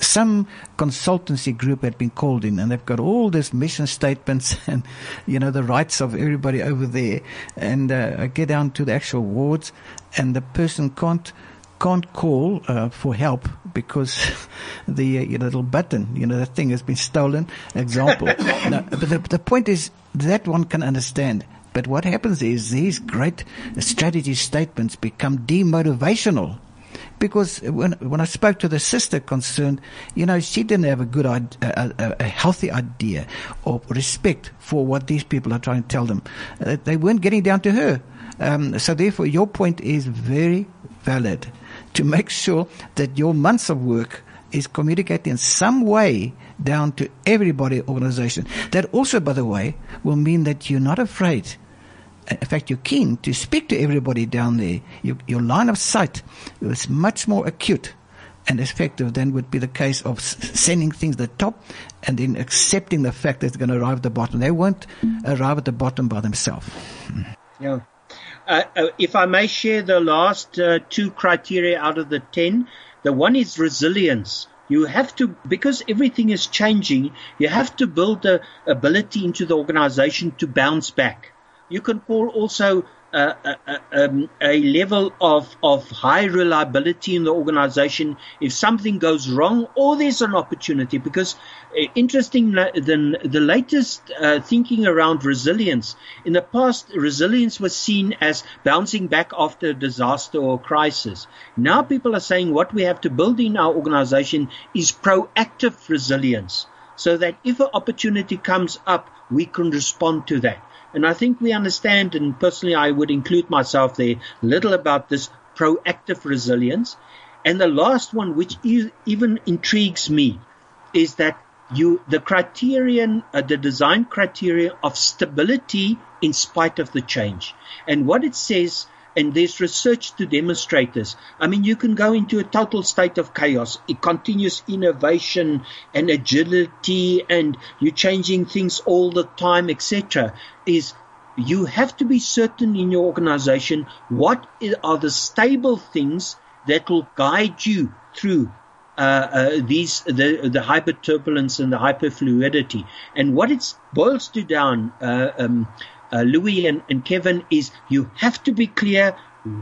some consultancy group had been called in and they've got all these mission statements *laughs* and, you know, the rights of everybody over there. And uh, I get down to the actual wards and the person can't can't call uh, for help because *laughs* the uh, little button, you know, the thing has been stolen. Example. *laughs* no, but the, the point is that one can understand. But what happens is these great strategy statements become demotivational because when when I spoke to the sister concerned, you know, she didn't have a good, a, a, a healthy idea or respect for what these people are trying to tell them. Uh, they weren't getting down to her. Um, so therefore, your point is very valid to make sure that your months of work is communicated in some way down to everybody organization. That also, by the way, will mean that you're not afraid. In fact, you're keen to speak to everybody down there. Your, line of sight is much more acute and effective than would be the case of sending things to the top and then accepting the fact that it's going to arrive at the bottom. They won't arrive at the bottom by themselves. Hmm. Yeah. Uh, uh, if I may share the last uh, two criteria out of the 10, the one is resilience. You have to, because everything is changing, you have to build the ability into the organization to bounce back. You can call also a, a, um, a, level of, of high reliability in the organization if something goes wrong or there's an opportunity. Because uh, interesting, the, the latest uh, thinking around resilience. In the past, resilience was seen as bouncing back after a disaster or crisis. Now people are saying what we have to build in our organization is proactive resilience. So that if an opportunity comes up, we can respond to that. And I think we understand, and personally I would include myself there, little about this proactive resilience. And the last one, which even intrigues me, is that you, the criterion, uh, the design criteria of stability in spite of the change. And what it says and there's research to demonstrate this. I mean, you can go into a total state of chaos, continuous innovation and agility, and you're changing things all the time, etc. Is you have to be certain in your organization what are the stable things that will guide you through uh, uh, these the the hyperturbulence and the hyperfluidity. And what it boils to down, uh, um, uh, Louis and, and Kevin, is you have to be clear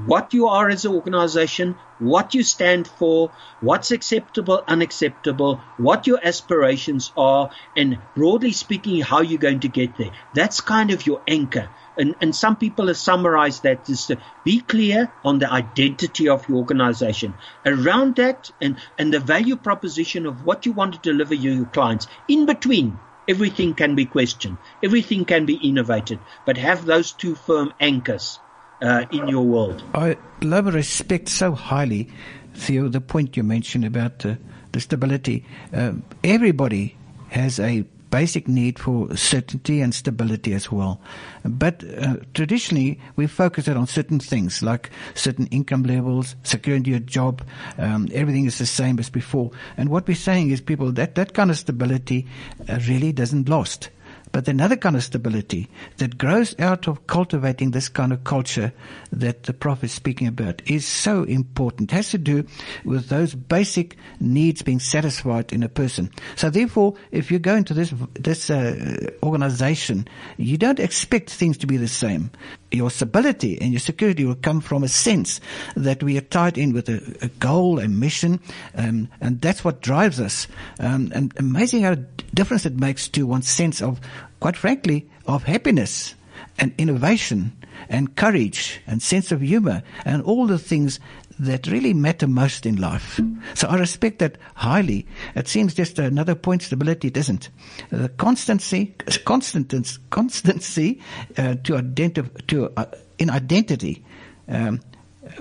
what you are as an organization, what you stand for, what's acceptable, unacceptable, what your aspirations are, and broadly speaking, how you're going to get there. That's kind of your anchor. And, and some people have summarized that as to be clear on the identity of your organization. Around that and, and the value proposition of what you want to deliver your clients. In between, Everything can be questioned. Everything can be innovated. But have those two firm anchors uh, in your world. I love and respect so highly, Theo, the point you mentioned about uh, the stability. Uh, everybody has a basic need for certainty and stability as well. But uh, traditionally, we focus it on certain things like certain income levels, security of job, um, everything is the same as before. And what we're saying is people that that kind of stability uh, really doesn't last. But another kind of stability that grows out of cultivating this kind of culture that the Prof is speaking about is so important. It has to do with those basic needs being satisfied in a person. So therefore, if you go into this, this uh, organization, you don't expect things to be the same. Your stability and your security will come from a sense that we are tied in with a, a goal, a mission, um, and that's what drives us. Um, and amazing how a difference it makes to one's sense of quite frankly, of happiness and innovation and courage and sense of humor and all the things that really matter most in life. So I respect that highly. It seems just another point stability. It isn't. The constancy, constancy, constancy uh, to identify, to, uh, in identity, um,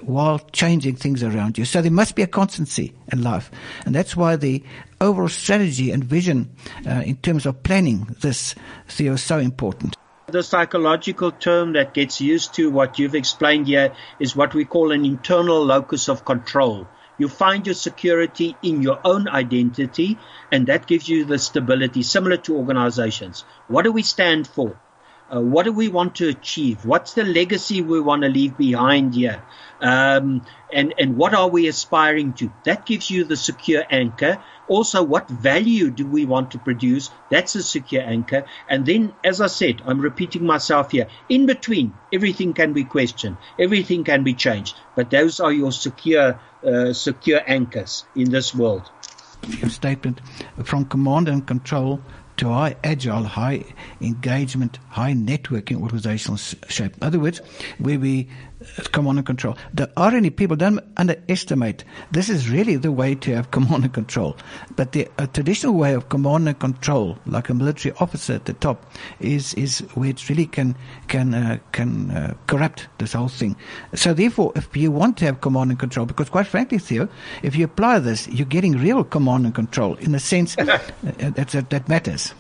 while changing things around you. So there must be a constancy in life. And that's why the overall strategy and vision uh, in terms of planning this, Theo, is so important. The psychological term that gets used to what you've explained here is what we call an internal locus of control. You find your security in your own identity, and that gives you the stability, similar to organizations. What do we stand for? Uh, what do we want to achieve? What's the legacy we want to leave behind here? Um, and, and what are we aspiring to? That gives you the secure anchor Also, what value do we want to produce? That's a secure anchor. And then, as I said, I'm repeating myself here. In between, everything can be questioned, everything can be changed. But those are your secure, uh, secure anchors in this world. Your statement from command and control to high agile, high engagement, high networking organizational shape. In other words, where we command and control. There are any people, don't underestimate, this is really the way to have command and control. But the traditional way of command and control, like a military officer at the top, is, is where it really can, can, uh, can uh, corrupt this whole thing. So therefore, if you want to have command and control, because quite frankly, Theo, if you apply this, you're getting real command and control in the sense *laughs* that, that, that matters.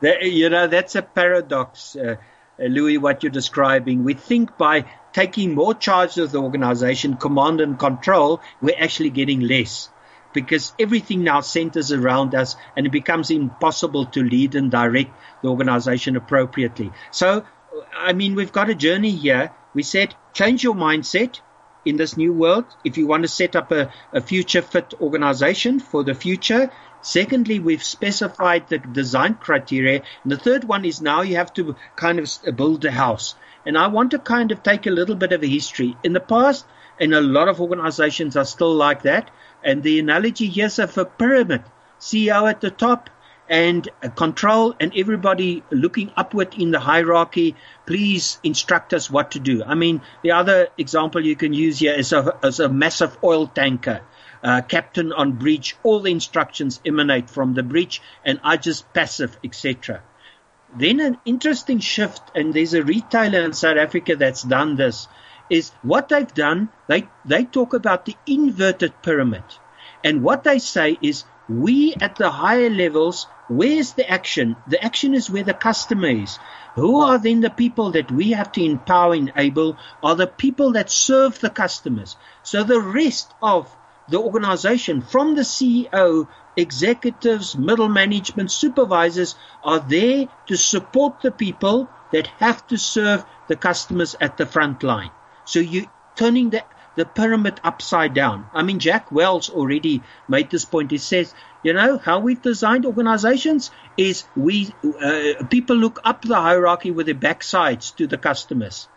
That, you know, that's a paradox. Uh, Louis, what you're describing. We think by taking more charge of the organization, command and control, we're actually getting less because everything now centers around us and it becomes impossible to lead and direct the organization appropriately. So, I mean, we've got a journey here. We said, change your mindset in this new world. If you want to set up a, a future fit organization for the future, Secondly, we've specified the design criteria. And the third one is now you have to kind of build a house. And I want to kind of take a little bit of a history. In the past, and a lot of organizations are still like that. And the analogy here's of a pyramid. CEO at the top and control and everybody looking upward in the hierarchy. Please instruct us what to do. I mean, the other example you can use here is a, is a massive oil tanker. Uh, captain on bridge, all the instructions emanate from the bridge and I just passive, etc. Then an interesting shift, and there's a retailer in South Africa that's done this, is what they've done, they, they talk about the inverted pyramid. And what they say is, we at the higher levels, where's the action? The action is where the customer is. Who are then the people that we have to empower, enable, are the people that serve the customers. So the rest of the organization, from the CEO executives, middle management, supervisors are there to support the people that have to serve the customers at the front line. So you're turning the the pyramid upside down. I mean, Jack Welch already made this point. He says, you know, how we've designed organizations is we uh, people look up the hierarchy with their backsides to the customers.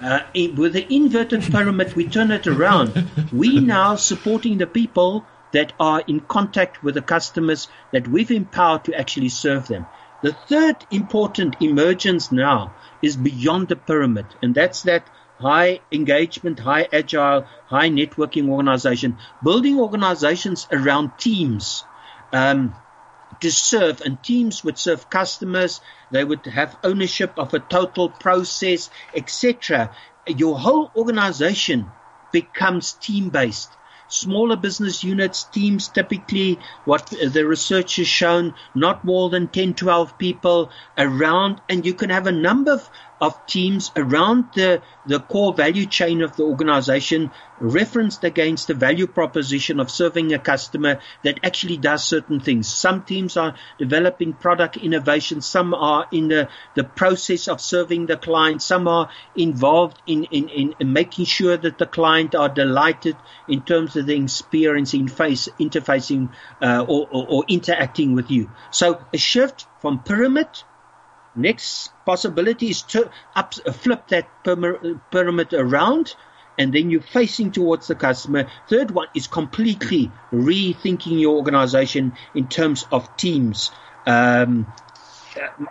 Uh, with the inverted *laughs* pyramid, we turn it around. We *laughs* now supporting the people that are in contact with the customers that we've empowered to actually serve them. The third important emergence now is beyond the pyramid, and that's that high engagement, high agile, high networking organization, building organizations around teams. Um, to serve and teams would serve customers they would have ownership of a total process etc your whole organization becomes team based Smaller business units, teams typically, what the research has shown, not more than 10, 12 people around, and you can have a number of, of teams around the, the core value chain of the organization referenced against the value proposition of serving a customer that actually does certain things. Some teams are developing product innovation. Some are in the, the process of serving the client. Some are involved in, in, in, in making sure that the client are delighted in terms of the experience in face, interfacing uh, or, or, or interacting with you. So a shift from pyramid Next possibility is to up, flip that pyramid around and then you're facing towards the customer. Third one is completely rethinking your organization in terms of teams. Um,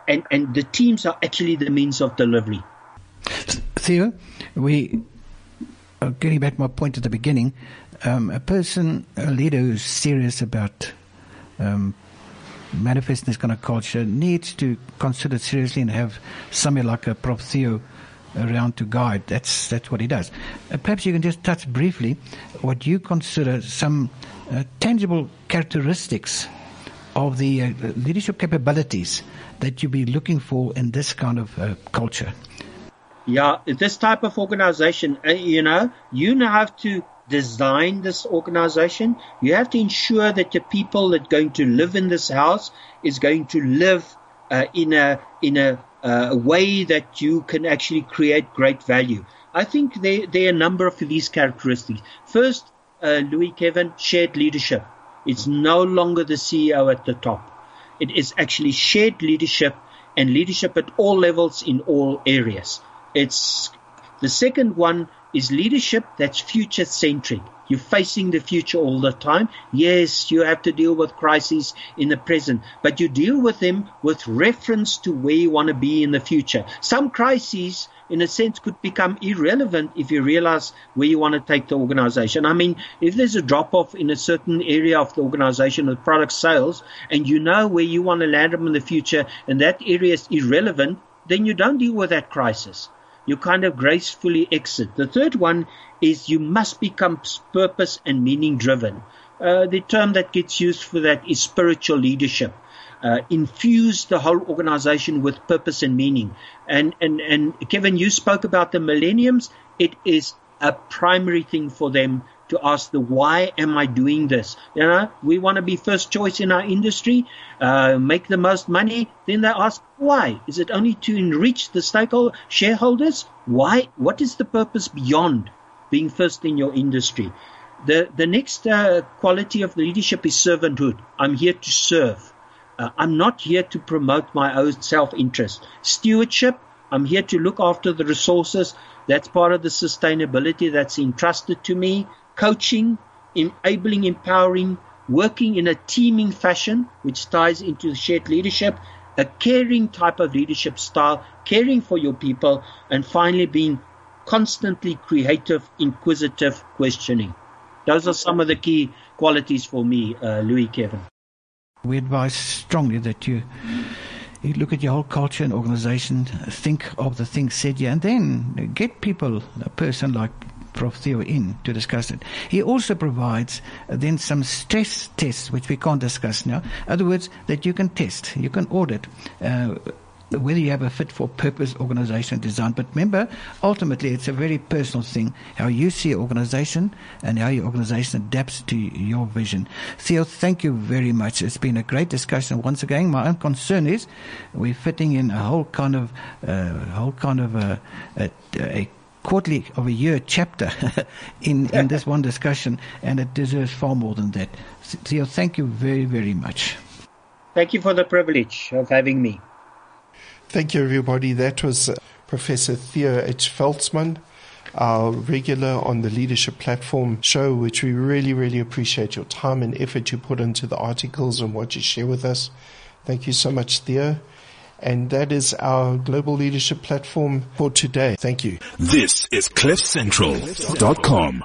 and, and the teams are actually the means of delivery. Theo, we are getting back to my point at the beginning. Um, a person, a leader who's serious about um, manifesting this kind of culture needs to consider seriously and have somebody like a Prof. Theo around to guide. That's that's what he does. Uh, perhaps you can just touch briefly what you consider some uh, tangible characteristics of the uh, leadership capabilities that you'd be looking for in this kind of uh, culture. Yeah, this type of organization, uh, you know, you now have to design this organization. You have to ensure that the people that going to live in this house is going to live uh, in a in a, uh, way that you can actually create great value. I think there there are a number of these characteristics. First, uh, Louis Kevin shared leadership. It's no longer the CEO at the top. It is actually shared leadership and leadership at all levels in all areas. It's the second one is leadership that's future centric. You're facing the future all the time. Yes, you have to deal with crises in the present, but you deal with them with reference to where you want to be in the future. Some crises, in a sense, could become irrelevant if you realize where you want to take the organization. I mean, if there's a drop off in a certain area of the organization of product sales and you know where you want to land them in the future and that area is irrelevant, then you don't deal with that crisis you kind of gracefully exit. The third one is you must become purpose and meaning driven. Uh, the term that gets used for that is spiritual leadership. Uh, infuse the whole organization with purpose and meaning. And, and, and Kevin, you spoke about the millenniums. It is a primary thing for them to ask the why am I doing this? You know, we want to be first choice in our industry, uh, make the most money. Then they ask why? Is it only to enrich the stakeholder shareholders? Why? What is the purpose beyond being first in your industry? The the next uh, quality of the leadership is servanthood. I'm here to serve. Uh, I'm not here to promote my own self interest. Stewardship. I'm here to look after the resources. That's part of the sustainability that's entrusted to me coaching, enabling, empowering, working in a teaming fashion, which ties into shared leadership, a caring type of leadership style, caring for your people, and finally being constantly creative, inquisitive, questioning. Those are some of the key qualities for me, uh, Louis Kevin. We advise strongly that you you look at your whole culture and organization, think of the things said here, and then get people, a person like Prof. Theo in to discuss it. He also provides uh, then some stress tests, which we can't discuss now. In other words, that you can test, you can audit. Uh, whether you have a fit for purpose organization design. But remember, ultimately, it's a very personal thing how you see an organization and how your organization adapts to your vision. Theo, thank you very much. It's been a great discussion. Once again, my own concern is we're fitting in a whole kind of, uh, whole kind of a, a, a quarterly of a year chapter *laughs* in, in this one discussion, and it deserves far more than that. Theo, thank you very, very much. Thank you for the privilege of having me. Thank you, everybody. That was uh, Professor Theo H. Veldsman, our regular on the Leadership Platform show, which we really, really appreciate your time and effort you put into the articles and what you share with us. Thank you so much, Theo. And that is our global leadership platform for today. Thank you. This is CliffCentral.com.